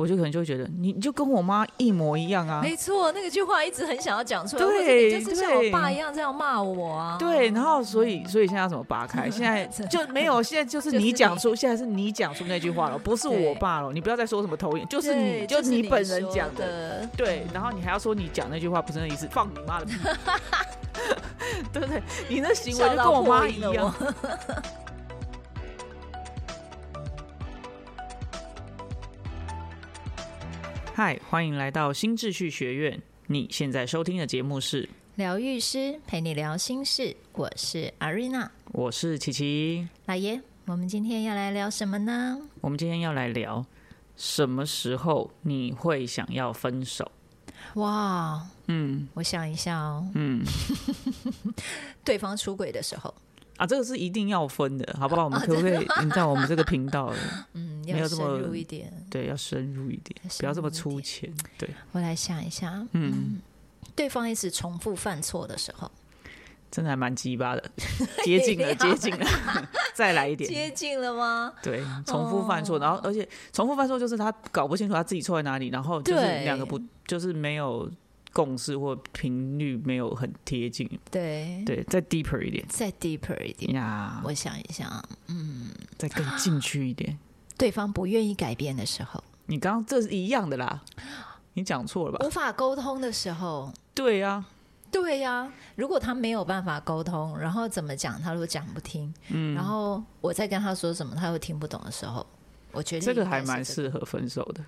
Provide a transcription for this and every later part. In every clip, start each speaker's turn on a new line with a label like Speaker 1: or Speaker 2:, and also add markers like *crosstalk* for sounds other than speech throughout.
Speaker 1: 我就可能就会觉得你你就跟我妈一模一样啊。
Speaker 2: 没错，那个句话一直很想要讲出来，
Speaker 1: 对
Speaker 2: 你就是像我爸一样这样骂我啊。
Speaker 1: 对，然后所以所以现在要怎么扒开？现在 *laughs* 就没有，现在就是你讲出，现在是你讲出那句话了，不是我爸了。你不要再说什么投影，就是你，就
Speaker 2: 就是
Speaker 1: 你本人讲的。对，然后你还要说你讲那句话不是那意思，放你妈的屁！*laughs* 对不对？你那行为就跟我妈一样。嗨，欢迎来到新秩序学院。你现在收听的节目是，
Speaker 2: 疗愈师陪你聊心事，我是阿瑞娜
Speaker 1: 我是琪琪。
Speaker 2: 老爷。我们今天要来聊什么呢？
Speaker 1: 我们今天要来聊什么时候你会想要分手？
Speaker 2: 哇，
Speaker 1: 嗯
Speaker 2: 我想一下哦，
Speaker 1: 嗯 *laughs*
Speaker 2: 对方出轨的时候，
Speaker 1: 啊，这个是一定要分的，好不好？我们可不可以？你在我们这个频道，*laughs*
Speaker 2: 嗯，
Speaker 1: 没有这
Speaker 2: 要深
Speaker 1: 么
Speaker 2: 入一点。
Speaker 1: 对，要深入一点，不要这么粗浅。对，
Speaker 2: 我来想一下，
Speaker 1: 嗯，
Speaker 2: 对方一直重复犯错的时候，
Speaker 1: 真的还蛮鸡巴的，接近了，*laughs* 接近了，*laughs* 再来一点。
Speaker 2: 接近了吗？
Speaker 1: 对，重复犯错，
Speaker 2: 哦
Speaker 1: 然后而且重复犯错就是他搞不清楚他自己错在哪里，然后就是
Speaker 2: 对
Speaker 1: 两个不就是没有共识或频率没有很贴近，
Speaker 2: 对，
Speaker 1: 对，再 deeper 一点
Speaker 2: 再 deeper 一点。
Speaker 1: 呀，
Speaker 2: 我想一想，嗯，
Speaker 1: 再更进去一点。
Speaker 2: 对方不愿意改变的时候，
Speaker 1: 你刚刚这是一样的啦，你讲错了吧？
Speaker 2: 无法沟通的时候，
Speaker 1: 对呀、
Speaker 2: 对呀、如果他没有办法沟通，然后怎么讲他都讲不听，嗯，然后我再跟他说什么他又听不懂的时候，我觉得
Speaker 1: 这个还蛮适合分手的。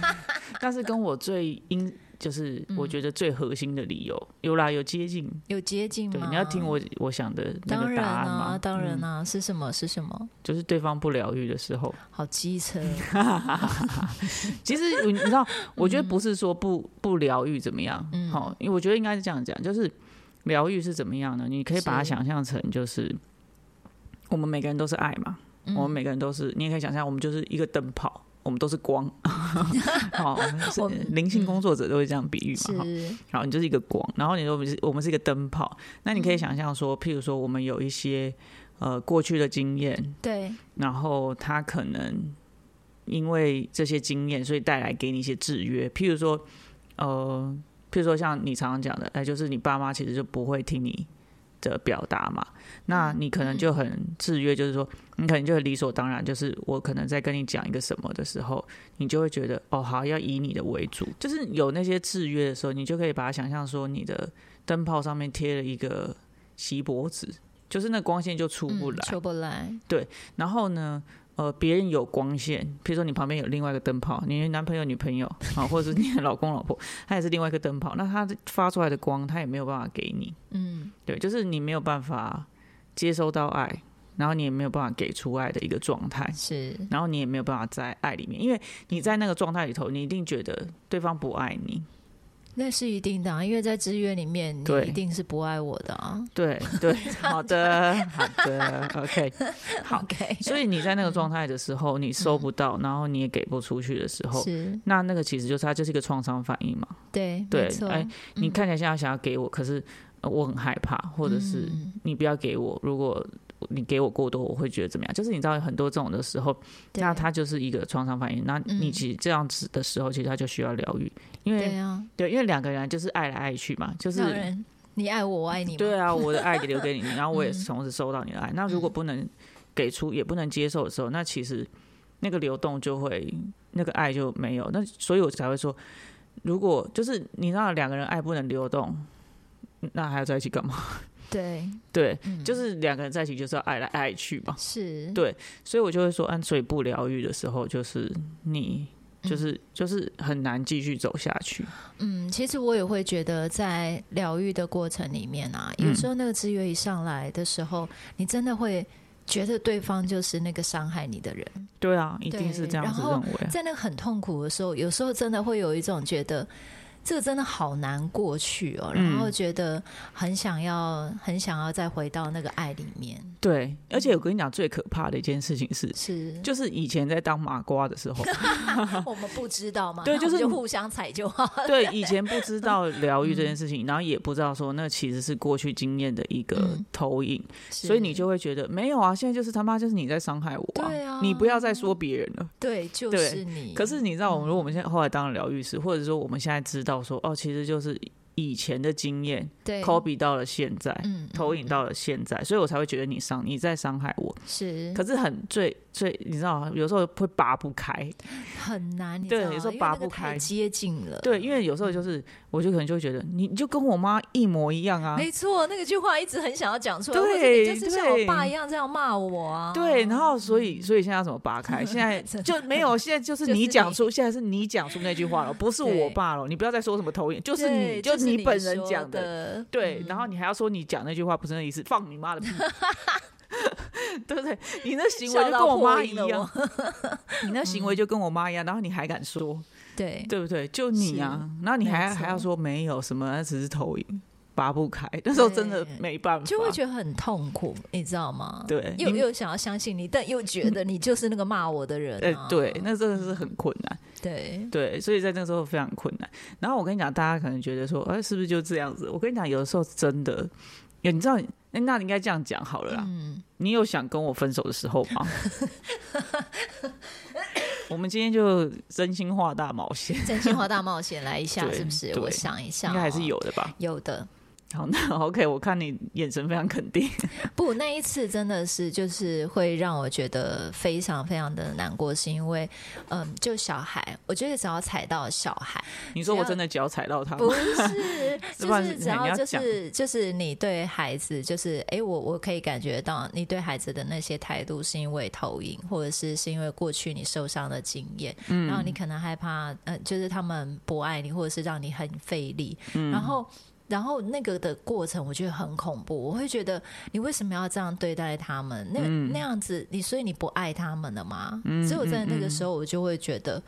Speaker 1: *laughs* 但是跟我最因就是我觉得最核心的理由、有啦，有接近。
Speaker 2: 有接近
Speaker 1: 对，
Speaker 2: 吗？
Speaker 1: 你要听我我想的那个答案吗？
Speaker 2: 啊，当然
Speaker 1: 嗯
Speaker 2: 啊，是什么？是什么？
Speaker 1: 就是对方不疗愈的时候，
Speaker 2: 好机车 *laughs* *laughs*
Speaker 1: 其实你知道，我觉得不是说不不疗愈怎么样，
Speaker 2: 嗯
Speaker 1: 好、因为我觉得应该是这样讲，就是疗愈是怎么样呢？你可以把它想象成就是我们每个人都是爱嘛，
Speaker 2: 嗯
Speaker 1: 我们每个人都是，你也可以想象，我们就是一个灯泡，我们都是光，*laughs* 好，是
Speaker 2: 我
Speaker 1: 灵性工作者都会这样比喻嘛，哈。然后你就是一个光，然后你说我们是我们是一个灯泡，那你可
Speaker 2: 嗯
Speaker 1: 以想象说，譬如说我们有一些呃过去的经验，
Speaker 2: 对，
Speaker 1: 然后他可能因为这些经验，所以带来给你一些制约，譬如说呃，譬如说像你常常讲的，哎，就是你爸妈其实就不会听你的表达嘛，那你可能就很制约，就是说你可能就很理所当然，就是我可能在跟你讲一个什么的时候，你就会觉得哦，好，要以你的为主，就是有那些制约的时候，你就可以把它想象说，你的灯泡上面贴了一个锡箔纸，就是那光线就出不来，
Speaker 2: 嗯出不来，对
Speaker 1: 然后呢，呃，别人有光线，比如说你旁边有另外一个灯泡，你的男朋友、女朋友啊，或者是你的老公、老婆，他也是另外一个灯泡，那他发出来的光，他也没有办法给你，
Speaker 2: 嗯，
Speaker 1: 对，就是你没有办法接收到爱，然后你也没有办法给出爱的一个状态，
Speaker 2: 是
Speaker 1: 然后你也没有办法在爱里面，因为你在那个状态里头，你一定觉得对方不爱你，
Speaker 2: 那是一定的、啊，因为在制约里面，你一定是不爱我的啊。
Speaker 1: 对对，*laughs* 好的 *laughs* 好的，OK，好。
Speaker 2: OK，
Speaker 1: 所以你在那个状态的时候，你收不到，然后你也给不出去的时候，
Speaker 2: 是
Speaker 1: 那那个其实就是它就是一个创伤反应嘛。
Speaker 2: 对，
Speaker 1: 对哎你看起来现在想要给我，可是呃我很害怕，或者是
Speaker 2: 嗯
Speaker 1: 你不要给我，如果你给我过多，我会觉得怎么样？就是你知道有很多这种的时候，那它就是一个创伤反应。那你
Speaker 2: 嗯
Speaker 1: 其实这样子的时候，其实它就需要疗愈，因为
Speaker 2: 对啊，
Speaker 1: 对，因为两个人就是爱来爱去嘛，就是，
Speaker 2: 你爱我，我爱你嘛，
Speaker 1: 对啊，*laughs* 我的爱给留给你，然后我也
Speaker 2: 是
Speaker 1: 同时收到你的爱。那如果不能给出，也不能接受的时候，那其实那个流动就会，那个爱就没有。那所以我才会说，如果就是你知道两个人爱不能流动，那还要在一起干嘛？*laughs*
Speaker 2: 对，
Speaker 1: 对，
Speaker 2: 嗯
Speaker 1: 就是两个人在一起就是要爱来爱去嘛。
Speaker 2: 是，
Speaker 1: 对所以我就会说，按所以不疗愈的时候，就是你。就是就是很难继续走下去，
Speaker 2: 嗯，其实我也会觉得，在疗愈的过程里面啊，有
Speaker 1: 嗯。
Speaker 2: 时候那个制约一上来的时候，你真的会觉得对方就是那个伤害你的人，
Speaker 1: 对啊，一定是这样子认为。啊。
Speaker 2: 在那个很痛苦的时候，有时候真的会有一种觉得这个真的好难过去哦，
Speaker 1: 嗯。
Speaker 2: 然后觉得很想要，很想要再回到那个爱里面，
Speaker 1: 对，而且我跟你讲，最可怕的一件事情是，
Speaker 2: 是，
Speaker 1: 就是以前在当麻瓜的时候，*laughs*
Speaker 2: 我们不知道嘛，*laughs*
Speaker 1: 对就是
Speaker 2: 就互相踩就好了，
Speaker 1: 对，以前不知道疗愈这件事情，然后也不知道说那其实是过去经验的一个
Speaker 2: 嗯。
Speaker 1: 投影，所以你就会觉得没有啊，现在就是他妈就是你在伤害我
Speaker 2: 对啊。
Speaker 1: 你不要再说别人了。
Speaker 2: 对，就是你，
Speaker 1: 可是你知道，我们如果我们现在后来当了疗愈师，或者说我们现在知道说，哦，其实就是以前的经验
Speaker 2: 对。
Speaker 1: copy 到了现在，
Speaker 2: 嗯，嗯
Speaker 1: 投影到了现在，所以我才会觉得你伤你在伤害我。
Speaker 2: 是，
Speaker 1: 可是很最最，你知道，有时候会拔不开。
Speaker 2: 很难，
Speaker 1: 对有时候拔不开。
Speaker 2: 太接近了，
Speaker 1: 对，因为有时候就是，我就可能就会觉得，你你就跟我妈一模一样啊。
Speaker 2: 没错，那个句话一直很想要讲出来，
Speaker 1: 对
Speaker 2: 你就是像我爸一样这样骂我啊，
Speaker 1: 对，然后所以所以现在要怎么拔开？现在就没有，*laughs* 现在就是
Speaker 2: 你
Speaker 1: 你讲出，现在是你讲出那句话了，不是我爸了。你不要再说什么投影，就是你，就是
Speaker 2: 你
Speaker 1: 你本人讲的。
Speaker 2: 的，
Speaker 1: 对，
Speaker 2: 嗯
Speaker 1: 然后你还要说你讲那句话不是那意思，放你妈的屁，*laughs* 对不对？你那行为就跟我妈一样你那行为就跟我妈一样，然后你还敢说，
Speaker 2: 对
Speaker 1: 对不对？就你啊，然后你还还要说没有什么，那只是投影，拔不开。那时候真的没办法，
Speaker 2: 就会觉得很痛苦，你知道吗？
Speaker 1: 对你
Speaker 2: 又又想要相信你，但又觉得你就是那个骂我的人、
Speaker 1: 哎、
Speaker 2: 啊。*laughs*
Speaker 1: 对，那真的是很困难。
Speaker 2: 对，
Speaker 1: 对，所以在那个时候非常困难。然后我跟你讲，大家可能觉得说，哎、是不是就这样子？我跟你讲，有的时候真的，哎你知道，哎那你应该这样讲好了啦。
Speaker 2: 嗯，
Speaker 1: 你有想跟我分手的时候吗？*laughs* 我们今天就真心话大冒险，*laughs*
Speaker 2: 真心话大冒险来一下，是不是？我想一下、
Speaker 1: 应该还是。有的吧？
Speaker 2: 有的，
Speaker 1: 好，那 OK，我看你眼神非常肯定。*laughs*
Speaker 2: 不，那一次真的是就是会让我觉得非常非常的难过，是因为，嗯，就小孩，我觉得只要踩到小孩，
Speaker 1: 你说我真的脚踩到他 *laughs*
Speaker 2: 不？是，*laughs* 就是只要就是就是你对孩子，就是哎、诶我我可以感觉到你对孩子的那些态度，是因为投影，或者是是因为过去你受伤的经验，
Speaker 1: 嗯
Speaker 2: 然后你可能害怕，呃，就是他们不爱你，或者是让你很费力，
Speaker 1: 嗯
Speaker 2: 然后。然后那个的过程，我觉得很恐怖。我会觉得，你为什么要这样对待他们？那、
Speaker 1: 嗯
Speaker 2: 那样子，你所以你不爱他们了吗？
Speaker 1: 嗯
Speaker 2: 所以我在那个时候，我就会觉得，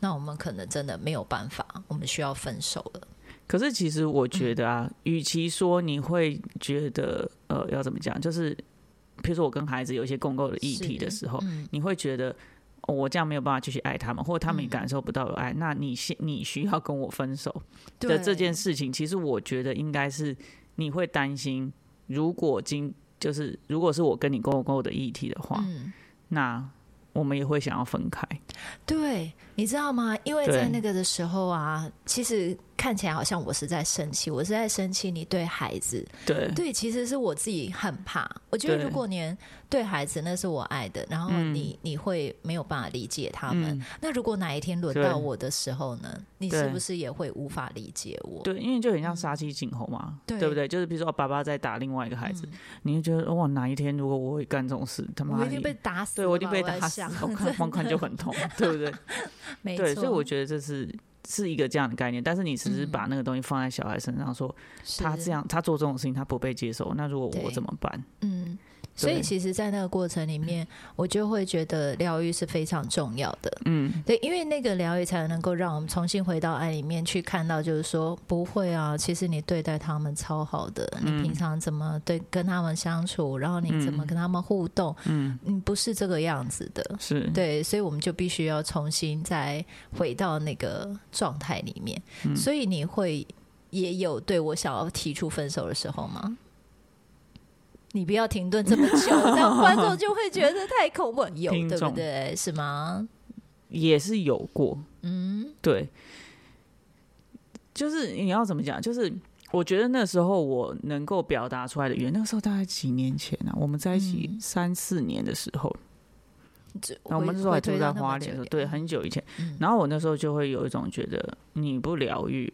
Speaker 2: 那我们可能真的没有办法，我们需要分手了。
Speaker 1: 可是其实我觉得啊，与其说你会觉得呃要怎么讲，就是比如说我跟孩子有一些共构的议题的时候，
Speaker 2: 嗯，
Speaker 1: 你会觉得、哦我这样没有办法继续爱他们，或者他们也
Speaker 2: 嗯
Speaker 1: 感受不到有爱，那你需你需要跟我分手 *laughs* 的
Speaker 2: 对
Speaker 1: 这件事情，其实我觉得应该是你会担心，如果今就是如果是我跟你共构的议题的话，
Speaker 2: 嗯，
Speaker 1: 那我们也会想要分开。
Speaker 2: 对，你知道吗？因为在那个的时候啊，其实看起来好像我是在生气，我是在生气你对孩子。
Speaker 1: 对
Speaker 2: 对，其实是我自己很怕。我觉得如果连对孩子那是我爱的，然后
Speaker 1: 嗯
Speaker 2: 你、你会没有办法理解他们。
Speaker 1: 嗯
Speaker 2: 那如果哪一天轮到我的时候呢？你是不是也会无法理解我？
Speaker 1: 对，因为就很像杀鸡儆猴嘛，
Speaker 2: 对
Speaker 1: 对不对？就是比如说爸爸在打另外一个孩子，
Speaker 2: 嗯
Speaker 1: 你会觉得哇，哪一天如果我会干这种事，他妈的
Speaker 2: 我一定被打死
Speaker 1: 对我一定被打死，*laughs* 我看光看就很痛，对不对？*laughs*
Speaker 2: 没
Speaker 1: 对，
Speaker 2: 错
Speaker 1: 所以我觉得这是是一个这样的概念，但是你只是把那个东西放在小孩身上，说他这样他做这种事情他不被接受，那如果我怎么办？
Speaker 2: 嗯，所以其实，在那个过程里面，我就会觉得疗愈是非常重要的。
Speaker 1: 嗯，
Speaker 2: 对，因为那个疗愈才能够让我们重新回到爱里面去看到，就是说不会啊，其实你对待他们超好的，你
Speaker 1: 嗯
Speaker 2: 平常怎么对跟他们相处，然后你怎么
Speaker 1: 嗯
Speaker 2: 跟他们互动，
Speaker 1: 嗯，
Speaker 2: 你不是这个样子的。
Speaker 1: 是，
Speaker 2: 对，所以我们就必须要重新再回到那个状态里面。
Speaker 1: 嗯
Speaker 2: 所以你会也有对我想要提出分手的时候吗？你不要停顿这么久，这样观众就会觉得太恐怖。有 *laughs* 对不对？是吗？
Speaker 1: 也是有过，
Speaker 2: 嗯，
Speaker 1: 对，就是你要怎么讲？就是我觉得那时候我能够表达出来的语言，那个时候大概几年前啊，我们在一起
Speaker 2: 嗯
Speaker 1: 三四年的时候，
Speaker 2: 这
Speaker 1: 那我们那时候还住在花莲对，
Speaker 2: 很
Speaker 1: 很久以前。
Speaker 2: 嗯
Speaker 1: 然后我那时候就会有一种觉得你不疗愈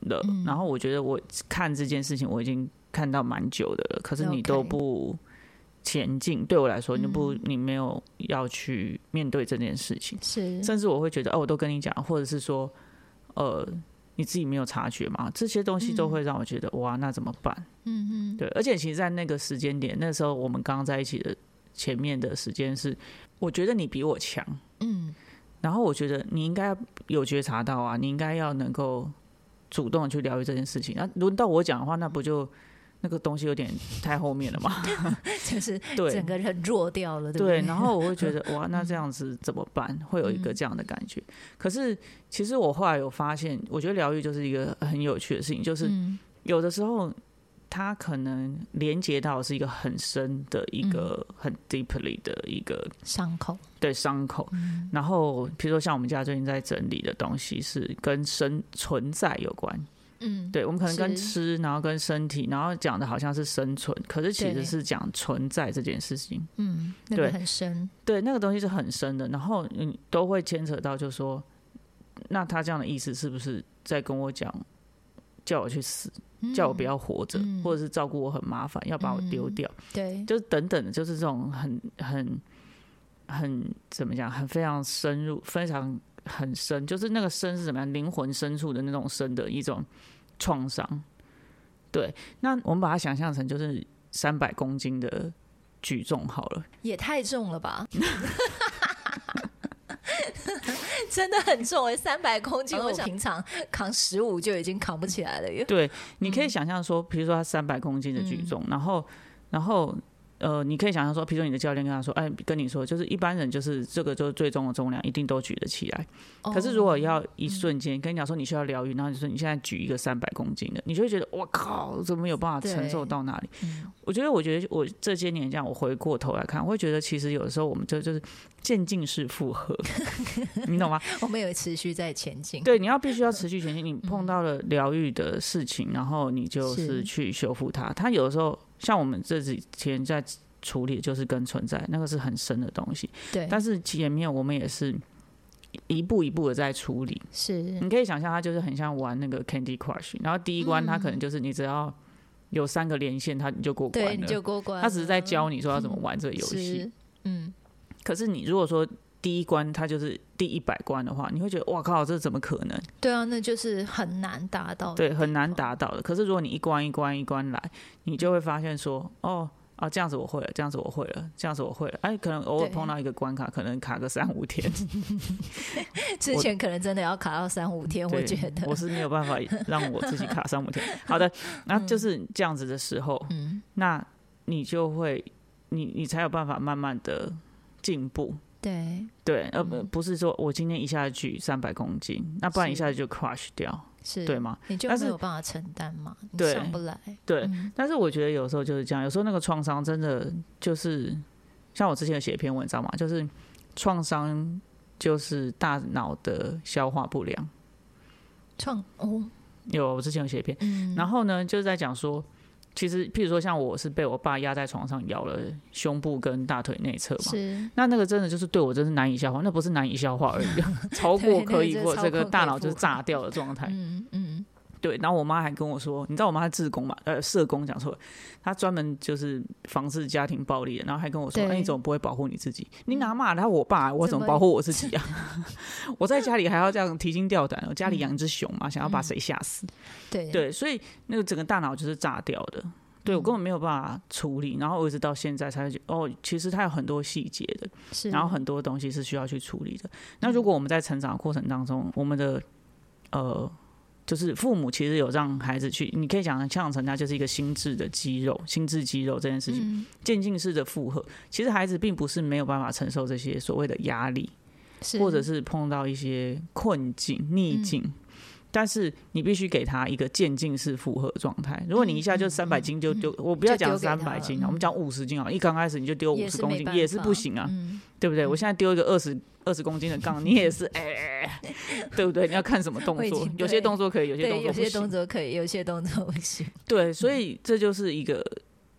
Speaker 1: 了，
Speaker 2: 嗯
Speaker 1: 然后我觉得我看这件事情我已经看到蛮久的了，可是你都不前进，对我来说你不
Speaker 2: 嗯
Speaker 1: 你没有要去面对这件事情，
Speaker 2: 是
Speaker 1: 甚至我会觉得哦，我都跟你讲，或者是说呃。你自己没有察觉嘛？这些东西都会让我觉得、哇，那怎么办？
Speaker 2: 嗯嗯
Speaker 1: 对，而且其实，在那个时间点，那时候我们刚刚在一起的前面的时间是，我觉得你比我强，
Speaker 2: 嗯
Speaker 1: 然后我觉得你应该有觉察到啊，你应该要能够主动去疗愈这件事情。那轮到我讲的话，那不就那个东西有点太后面了嘛？*laughs*
Speaker 2: 就是 *laughs*
Speaker 1: 对
Speaker 2: 整个人弱掉了，对不
Speaker 1: 对，
Speaker 2: 对？
Speaker 1: 然后我会觉得 *laughs* 哇，那这样子怎么办？会有一个这样的感觉。可是其实我后来有发现，我觉得疗愈就是一个很有趣的事情，就是
Speaker 2: 嗯
Speaker 1: 有的时候它可能连接到是一个很深的一个
Speaker 2: 嗯
Speaker 1: 很 deeply 的一个
Speaker 2: 伤口，
Speaker 1: 对伤口。然后比如说像我们家最近在整理的东西是跟生存在有关，
Speaker 2: 嗯，
Speaker 1: 对我们可能跟吃，然后跟身体，然后讲的好像是生存，可是其实是讲存在这件事情。
Speaker 2: 嗯，那个
Speaker 1: 对。
Speaker 2: 很深，
Speaker 1: 对，那个东西是很深的，然后你都会牵扯到，就说，那他这样的意思是不是在跟我讲，叫我去死，叫我不要活着，
Speaker 2: 嗯。
Speaker 1: 或者是照顾我很麻烦，要把我丢掉，
Speaker 2: 对，
Speaker 1: 就是等等的，就是这种很很很怎么讲，很非常深入，非常很深，就是那个深是怎么样，灵魂深处的那种深的一种创伤。对，那我们把它想象成就是三百公斤的举重好了。
Speaker 2: 也太重了吧。*laughs* 真的很重哎、三百公斤，我平常扛十五就已经扛不起来了耶。
Speaker 1: 对，你可以想象说，比如说他三百公斤的举重，然后，然后，呃，你可以想象说，譬如说你的教练跟他说，哎，跟你说，就是一般人就是这个就是最终的重量，一定都举得起来。可是如果要一瞬间跟你讲说你需要疗愈，然后你说你现在举一个三百公斤的，你就会觉得我靠，怎么有办法承受到那里？我觉得，我觉得我这些年这样，我回过头来看，我会觉得其实有的时候我们就就是渐进式负荷，*laughs* 你懂吗？*laughs*
Speaker 2: 我们有持续在前进，
Speaker 1: 对，你要必须要持续前进。你碰到了疗愈的事情，然后你就是
Speaker 2: 是
Speaker 1: 去修复它。它有的时候，像我们这几天在处理，就是跟存在那个是很深的东西。
Speaker 2: 对，
Speaker 1: 但是前面我们也是一步一步的在处理。
Speaker 2: 是
Speaker 1: 你可以想象，它就是很像玩那个 Candy Crush，然后第一关它可能就是你只要有三个连线，它你就过关
Speaker 2: 了，你
Speaker 1: 了。
Speaker 2: 就过关了。
Speaker 1: 它只是在教你说要怎么玩这个游戏。
Speaker 2: 嗯，
Speaker 1: 可是你如果说第一关它就是第一百关的话，你会觉得哇靠，这怎么可能？
Speaker 2: 对啊，那就是很难达到的，
Speaker 1: 对，很难达到的。可是如果你一关一关一关来，你就会发现说，哦。啊，这样子我会了，这样子我会了，这样子我会了。哎，可能偶尔碰到一个关卡，可能卡个三五天。*laughs*
Speaker 2: 之前可能真的要卡到三五天，我
Speaker 1: 对
Speaker 2: 觉得
Speaker 1: 我是没有办法让我自己卡三五天。好的，那就是这样子的时候，
Speaker 2: 嗯，
Speaker 1: 那你就会，你你才有办法慢慢的进步。
Speaker 2: 对，
Speaker 1: 对，而
Speaker 2: 嗯。
Speaker 1: 不不是说我今天一下子举三百公斤，那不然一下子就 crush 掉，
Speaker 2: 是。
Speaker 1: 对吗？
Speaker 2: 你就没有办法承担嘛，你
Speaker 1: 对。
Speaker 2: 上不来，
Speaker 1: 对，
Speaker 2: 嗯。
Speaker 1: 但是我觉得有时候就是这样，有时候那个创伤真的就是像我之前有写一篇文章嘛，就是创伤就是大脑的消化不良。
Speaker 2: 创哦，
Speaker 1: 有，我之前有写一篇，
Speaker 2: 嗯，
Speaker 1: 然后呢，就是在讲说，其实譬如说像我是被我爸压在床上咬了胸部跟大腿内侧嘛。
Speaker 2: 是
Speaker 1: 那那个真的就是对我真是难以消化，那不是难以消化而已，*laughs* 超过可以
Speaker 2: 个真的超
Speaker 1: 过这个大脑就是炸掉的状态。
Speaker 2: 嗯嗯，
Speaker 1: 对，然后我妈还跟我说，你知道我妈是志工嘛？呃，社工讲错了，她专门就是防治家庭暴力的，然后还跟我说，哎、
Speaker 2: 对
Speaker 1: 你怎么不会保护你自己？你哪骂他我爸，我怎么保护我自己啊？*laughs* 我在家里还要这样提心吊胆，我家里养一只熊嘛，想要把谁吓死？
Speaker 2: 对
Speaker 1: 对，所以那个整个大脑就是炸掉的。对我根本没有办法处理，然后我一直到现在才觉得，哦，其实它有很多细节的，
Speaker 2: 是，
Speaker 1: 然后很多东西是需要去处理的。那如果我们在成长的过程当中，我们的呃，就是父母其实有让孩子去，你可以讲像成家就是一个心智的肌肉，心智肌肉这件事情，
Speaker 2: 嗯，
Speaker 1: 渐进式的负荷，其实孩子并不是没有办法承受这些所谓的压力，或者是碰到一些困境、逆境。但是你必须给他一个渐进式负荷状态。如果你一下就三百斤就丢，我不要讲三百斤啊，
Speaker 2: 嗯
Speaker 1: 我们讲五十斤啊，一刚开始你就丢五
Speaker 2: 也
Speaker 1: 十公斤，也是不行啊。
Speaker 2: 嗯，
Speaker 1: 对不对？我现在丢一个二十二十公斤的杠，你也是哎、*laughs* 对不对？你要看什么动？作有些动作可以，有些动
Speaker 2: 作，有些。动作可以，有些动作不行，
Speaker 1: 对，所以这就是一个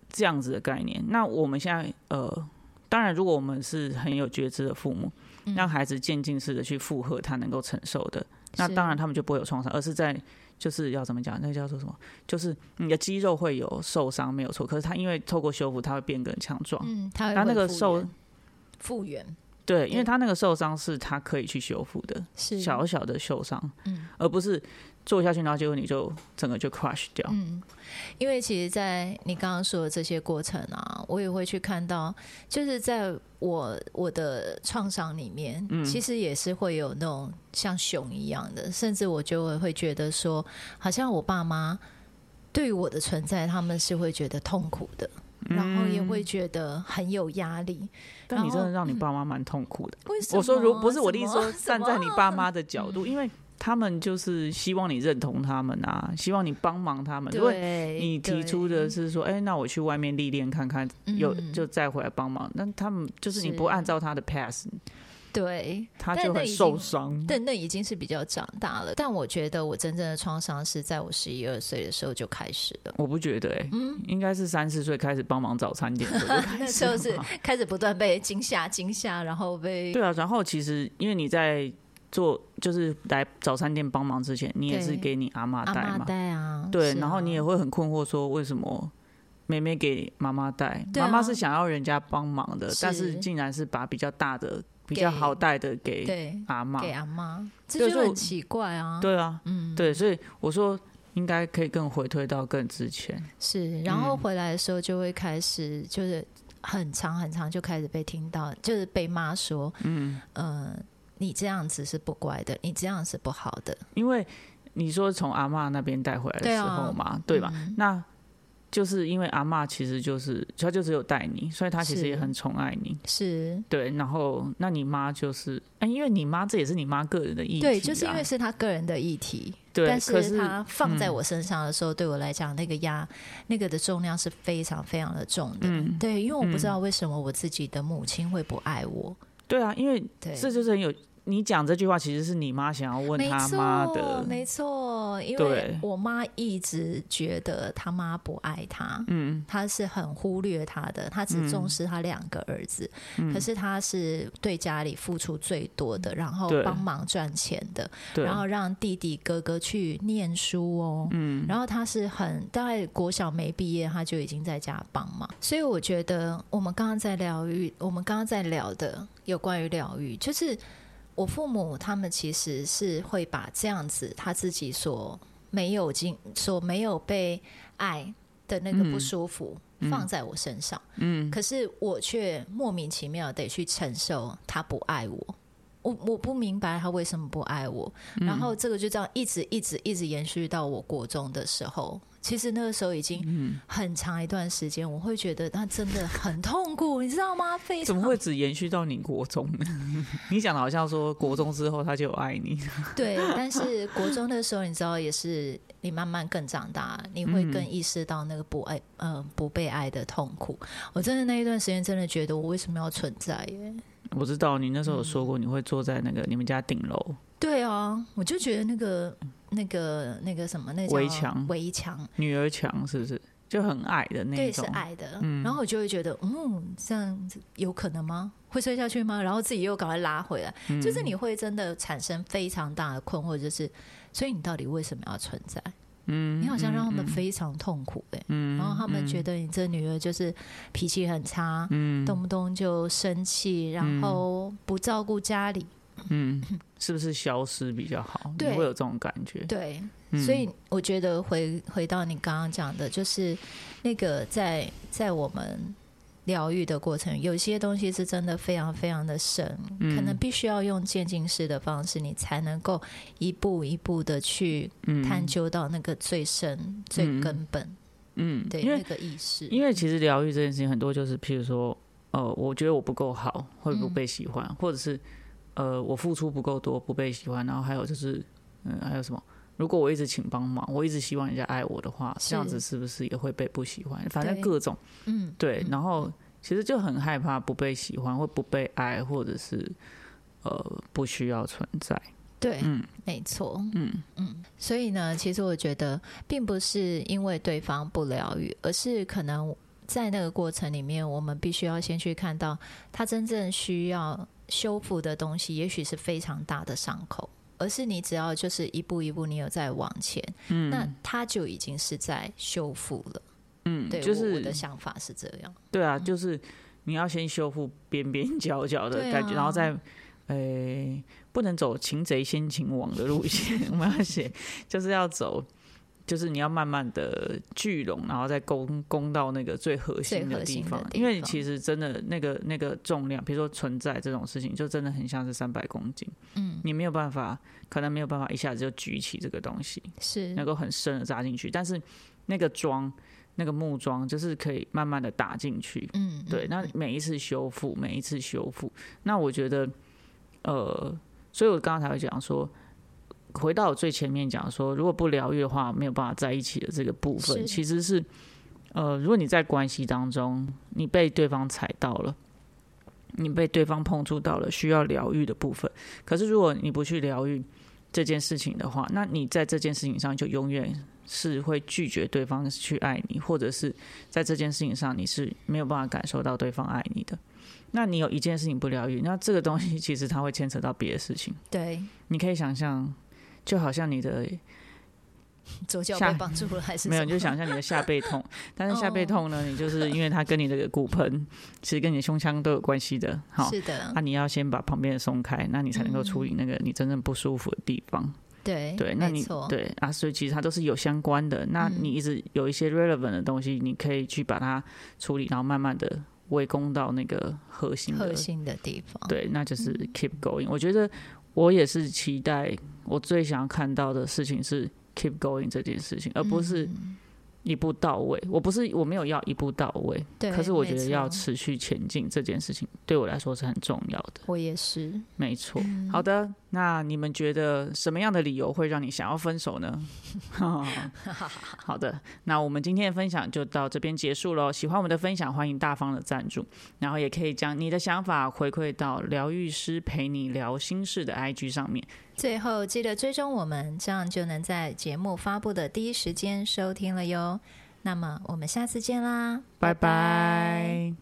Speaker 1: 这样子的概念。那我们现在呃，当然，如果我们是很有觉知的父母，
Speaker 2: 嗯
Speaker 1: 让孩子渐进式的去负荷他能够承受的，那当然他们就不会有创伤，而是在就是要怎么讲？那个叫做什么？就是你的肌肉会有受伤，没有错。可是它因为透过修复，它会变更强壮。
Speaker 2: 嗯，他会
Speaker 1: 那那个受
Speaker 2: 复原，
Speaker 1: 对，因为
Speaker 2: 对
Speaker 1: 他那个受伤是他可以去修复的，
Speaker 2: 是
Speaker 1: 小小的受伤，
Speaker 2: 嗯
Speaker 1: 而不是做下去，然后结果你就整个就 crush 掉。
Speaker 2: 嗯，因为其实，在你刚刚说的这些过程啊，我也会去看到，就是在我我的创伤里面，
Speaker 1: 嗯
Speaker 2: 其实也是会有那种像熊一样的，甚至我就会会觉得说，好像我爸妈对于我的存在，他们是会觉得痛苦的，然后也会觉得很有压力。
Speaker 1: 但你真的让你爸妈蛮痛苦的。
Speaker 2: 为什么？
Speaker 1: 我说如不是我的意思说，站在你爸妈的角
Speaker 2: 嗯
Speaker 1: 度，因为他们就是希望你认同他们啊，希望你帮忙他们。如果
Speaker 2: 对
Speaker 1: 你提出的是说，哎、那我去外面历练看看，有
Speaker 2: 嗯
Speaker 1: 就再回来帮忙，那他们就是你不按照他的 pass，
Speaker 2: 对，
Speaker 1: 他就很受伤。
Speaker 2: 但那已经是比较长大了。但我觉得我真正的创伤是在我十一二岁的时候就开始了。
Speaker 1: 我不觉得、哎、应该是三四岁开始帮忙早餐店 *laughs* 候
Speaker 2: 是开始不断被惊吓、惊吓，然后被
Speaker 1: 对啊，然后其实因为你在做就是来早餐店帮忙之前，你也是给你阿妈带嘛，
Speaker 2: 带啊，
Speaker 1: 对，然后你也会很困惑说为什么。妹妹给妈妈带，妈妈是想要人家帮忙的，但是
Speaker 2: 是
Speaker 1: 竟然是把比较大的、比较好带的给
Speaker 2: 对
Speaker 1: 阿妈
Speaker 2: 给。阿妈，这就很奇怪啊。
Speaker 1: 对啊，
Speaker 2: 嗯，
Speaker 1: 对，所以我说应该可以更回推到更之前。
Speaker 2: 是。然后
Speaker 1: 嗯
Speaker 2: 回来的时候就会开始，就是很长很长就开始被听到，就是被妈说，
Speaker 1: 嗯，
Speaker 2: 呃，你这样子是不乖的，你这样是不好的，
Speaker 1: 因为你说从阿嬷那边带回来的时候嘛，对吧？
Speaker 2: 嗯
Speaker 1: 那就是因为阿嬷其实就是她就只有带你，所以她其实也很宠爱你。
Speaker 2: 是
Speaker 1: 对，然后那你妈就是，哎、因为你妈这也是你妈个人的议题、啊，
Speaker 2: 对，就是因为是她个人的议题，
Speaker 1: 对，
Speaker 2: 但
Speaker 1: 可
Speaker 2: 是他放在
Speaker 1: 嗯
Speaker 2: 我身上的时候，对我来讲，那个压那个的重量是非常非常的重的。
Speaker 1: 嗯
Speaker 2: 对，因为我不知道为什么我自己的母亲会不爱我。
Speaker 1: 对啊，因为
Speaker 2: 对，
Speaker 1: 这就是很有你讲这句话，其实是你妈想要问
Speaker 2: 没
Speaker 1: 他妈
Speaker 2: 错，
Speaker 1: 的，
Speaker 2: 没错，因为我妈一直觉得他妈不爱他，
Speaker 1: 嗯
Speaker 2: 她是很忽略他的，她只重视他两个儿子，
Speaker 1: 嗯
Speaker 2: 可是他是对家里付出最多的，然后帮忙赚钱的，然后让弟弟哥哥去念书哦。
Speaker 1: 嗯
Speaker 2: 然后他是很大概国小没毕业，他就已经在家帮忙。所以我觉得我们刚刚在疗愈，我们刚刚在聊的有关于疗愈，就是我父母他们其实是会把这样子他自己所没有经所没有被爱的那个不舒服。放在我身上，
Speaker 1: 嗯
Speaker 2: 可是我却莫名其妙得去承受他不爱我，我我不明白他为什么不爱我，
Speaker 1: 嗯
Speaker 2: 然后这个就这样一直一直一直延续到我国中的时候。其实那个时候已经
Speaker 1: 嗯
Speaker 2: 很长一段时间，我会觉得他真的很痛苦，你知道吗？非常
Speaker 1: 怎么会只延续到你国中呢？*laughs* 你讲的好像说国中之后他就有爱你，*laughs*
Speaker 2: 对，但是国中的时候，你知道，也是你慢慢更长大，你会更意识到那个不爱，呃，不被爱的痛苦。我真的那一段时间，真的觉得我为什么要存在耶？
Speaker 1: 我知道你那时候有说过你会坐在那个你们家顶楼，
Speaker 2: 对啊，我就觉得那个、那个、那个什么，那叫
Speaker 1: 围墙
Speaker 2: 围墙，
Speaker 1: 女儿墙是不是就很矮的那
Speaker 2: 对，是
Speaker 1: 种？
Speaker 2: 爱的。然后我就会觉得，嗯，这样子有可能吗？会睡下去吗？然后自己又赶快拉回来，
Speaker 1: 嗯
Speaker 2: 就是你会真的产生非常大的困惑，就是，所以你到底为什么要存在？
Speaker 1: 嗯，
Speaker 2: 你好像让他们
Speaker 1: 嗯
Speaker 2: 非常痛苦哎、
Speaker 1: 嗯
Speaker 2: 然后他们觉得你这女儿就是脾气很差，
Speaker 1: 嗯。
Speaker 2: 动不动就生气，然后不照顾家里，
Speaker 1: 嗯，是不是消失比较好？你
Speaker 2: 对
Speaker 1: 会有这种感觉？
Speaker 2: 对，
Speaker 1: 嗯。
Speaker 2: 所以我觉得回回到你刚刚讲的，就是那个在在我们疗愈的过程，有些东西是真的非常非常的深，
Speaker 1: 嗯
Speaker 2: 可能必须要用渐进式的方式，你才能够一步一步的去
Speaker 1: 嗯
Speaker 2: 探究到那个最深、最根本，
Speaker 1: 嗯，
Speaker 2: 对那个意识。
Speaker 1: 因为其实疗愈这件事情很多就是，譬如说，呃，我觉得我不够好，会不被喜欢，或者是呃，我付出不够多，不被喜欢，然后还有就是，嗯、还有什么？如果我一直请帮忙，我一直希望人家爱我的话，这样子是不是也会被不喜欢？反正各种。
Speaker 2: 嗯，
Speaker 1: 对，然后其实就很害怕不被喜欢，或不被爱，或者是呃不需要存在。
Speaker 2: 对，
Speaker 1: 嗯。
Speaker 2: 没错，
Speaker 1: 嗯。
Speaker 2: 嗯，所以呢，其实我觉得并不是因为对方不疗愈，而是可能在那个过程里面，我们必须要先去看到他真正需要修复的东西，也许是非常大的伤口，而是你只要就是一步一步，你有在往前，
Speaker 1: 嗯，
Speaker 2: 那他就已经是在修复了。
Speaker 1: 嗯，
Speaker 2: 对，
Speaker 1: 就
Speaker 2: 是我的想法是这样。
Speaker 1: 对啊，就是你要先修复边边角角的感觉，
Speaker 2: 啊
Speaker 1: 然后再，诶、不能走擒贼先擒王的路线，*laughs* 我们要写，就是要走，就是你要慢慢的聚拢，然后再攻攻到那个最核心的地方，因为
Speaker 2: 方
Speaker 1: 其实真的那个那个重量，比如说存在这种事情，就真的很像是三百公斤，
Speaker 2: 嗯，
Speaker 1: 你没有办法，可能没有办法一下子就举起这个东西，
Speaker 2: 是。
Speaker 1: 能够很深的扎进去，但是那个桩。那个木桩就是可以慢慢的打进去，
Speaker 2: 嗯，
Speaker 1: 对，
Speaker 2: 嗯。
Speaker 1: 那每一次修复，每一次修复，那我觉得，呃，所以我刚刚才会讲说，回到我最前面讲说，如果不疗愈的话，没有办法在一起的这个部分，其实是，呃，如果你在关系当中，你被对方踩到了。你被对方碰触到了需要疗愈的部分，可是如果你不去疗愈这件事情的话，那你在这件事情上就永远是会拒绝对方去爱你，或者是在这件事情上你是没有办法感受到对方爱你的。那你有一件事情不疗愈，那这个东西其实它会牵扯到别的事情。
Speaker 2: 对，
Speaker 1: 你可以想象，就好像你的 *laughs*
Speaker 2: 左脚
Speaker 1: 下
Speaker 2: 被绑住了还是
Speaker 1: 没有，你就想象你的下背痛，*laughs* 但是下背
Speaker 2: 哦
Speaker 1: 痛呢，你就是因为它跟你的骨盆其实跟你的胸腔都有关系的。好，
Speaker 2: 是的
Speaker 1: 那、，你要先把旁边的松开，那你才能够处理那个你真正不舒服的地方。
Speaker 2: 对
Speaker 1: 对，那你，对啊，所以其实它都是有相关的。那
Speaker 2: 嗯
Speaker 1: 你一直有一些 relevant 的东西，你可以去把它处理，然后慢慢的围攻到那个核心的
Speaker 2: 核心的地方，
Speaker 1: 对，那就是 keep going。我觉得我也是期待，我最想要看到的事情是 keep going 这件事情，而不是
Speaker 2: 嗯
Speaker 1: 一步到位。我不是我没有要一步到位，可是我觉得要持续前进这件事情对我来说是很重要的。
Speaker 2: 我也是，
Speaker 1: 没错。
Speaker 2: 嗯
Speaker 1: 好的，那你们觉得什么样的理由会让你想要分手呢？*laughs* *laughs* 好的，那我们今天的分享就到这边结束喽。喜欢我们的分享，欢迎大方的赞助，然后也可以将你的想法回馈到疗愈师陪你聊心事的 IG 上面。
Speaker 2: 最后记得追踪我们，这样就能在节目发布的第一时间收听了哟。那么我们下次见啦，
Speaker 1: 拜拜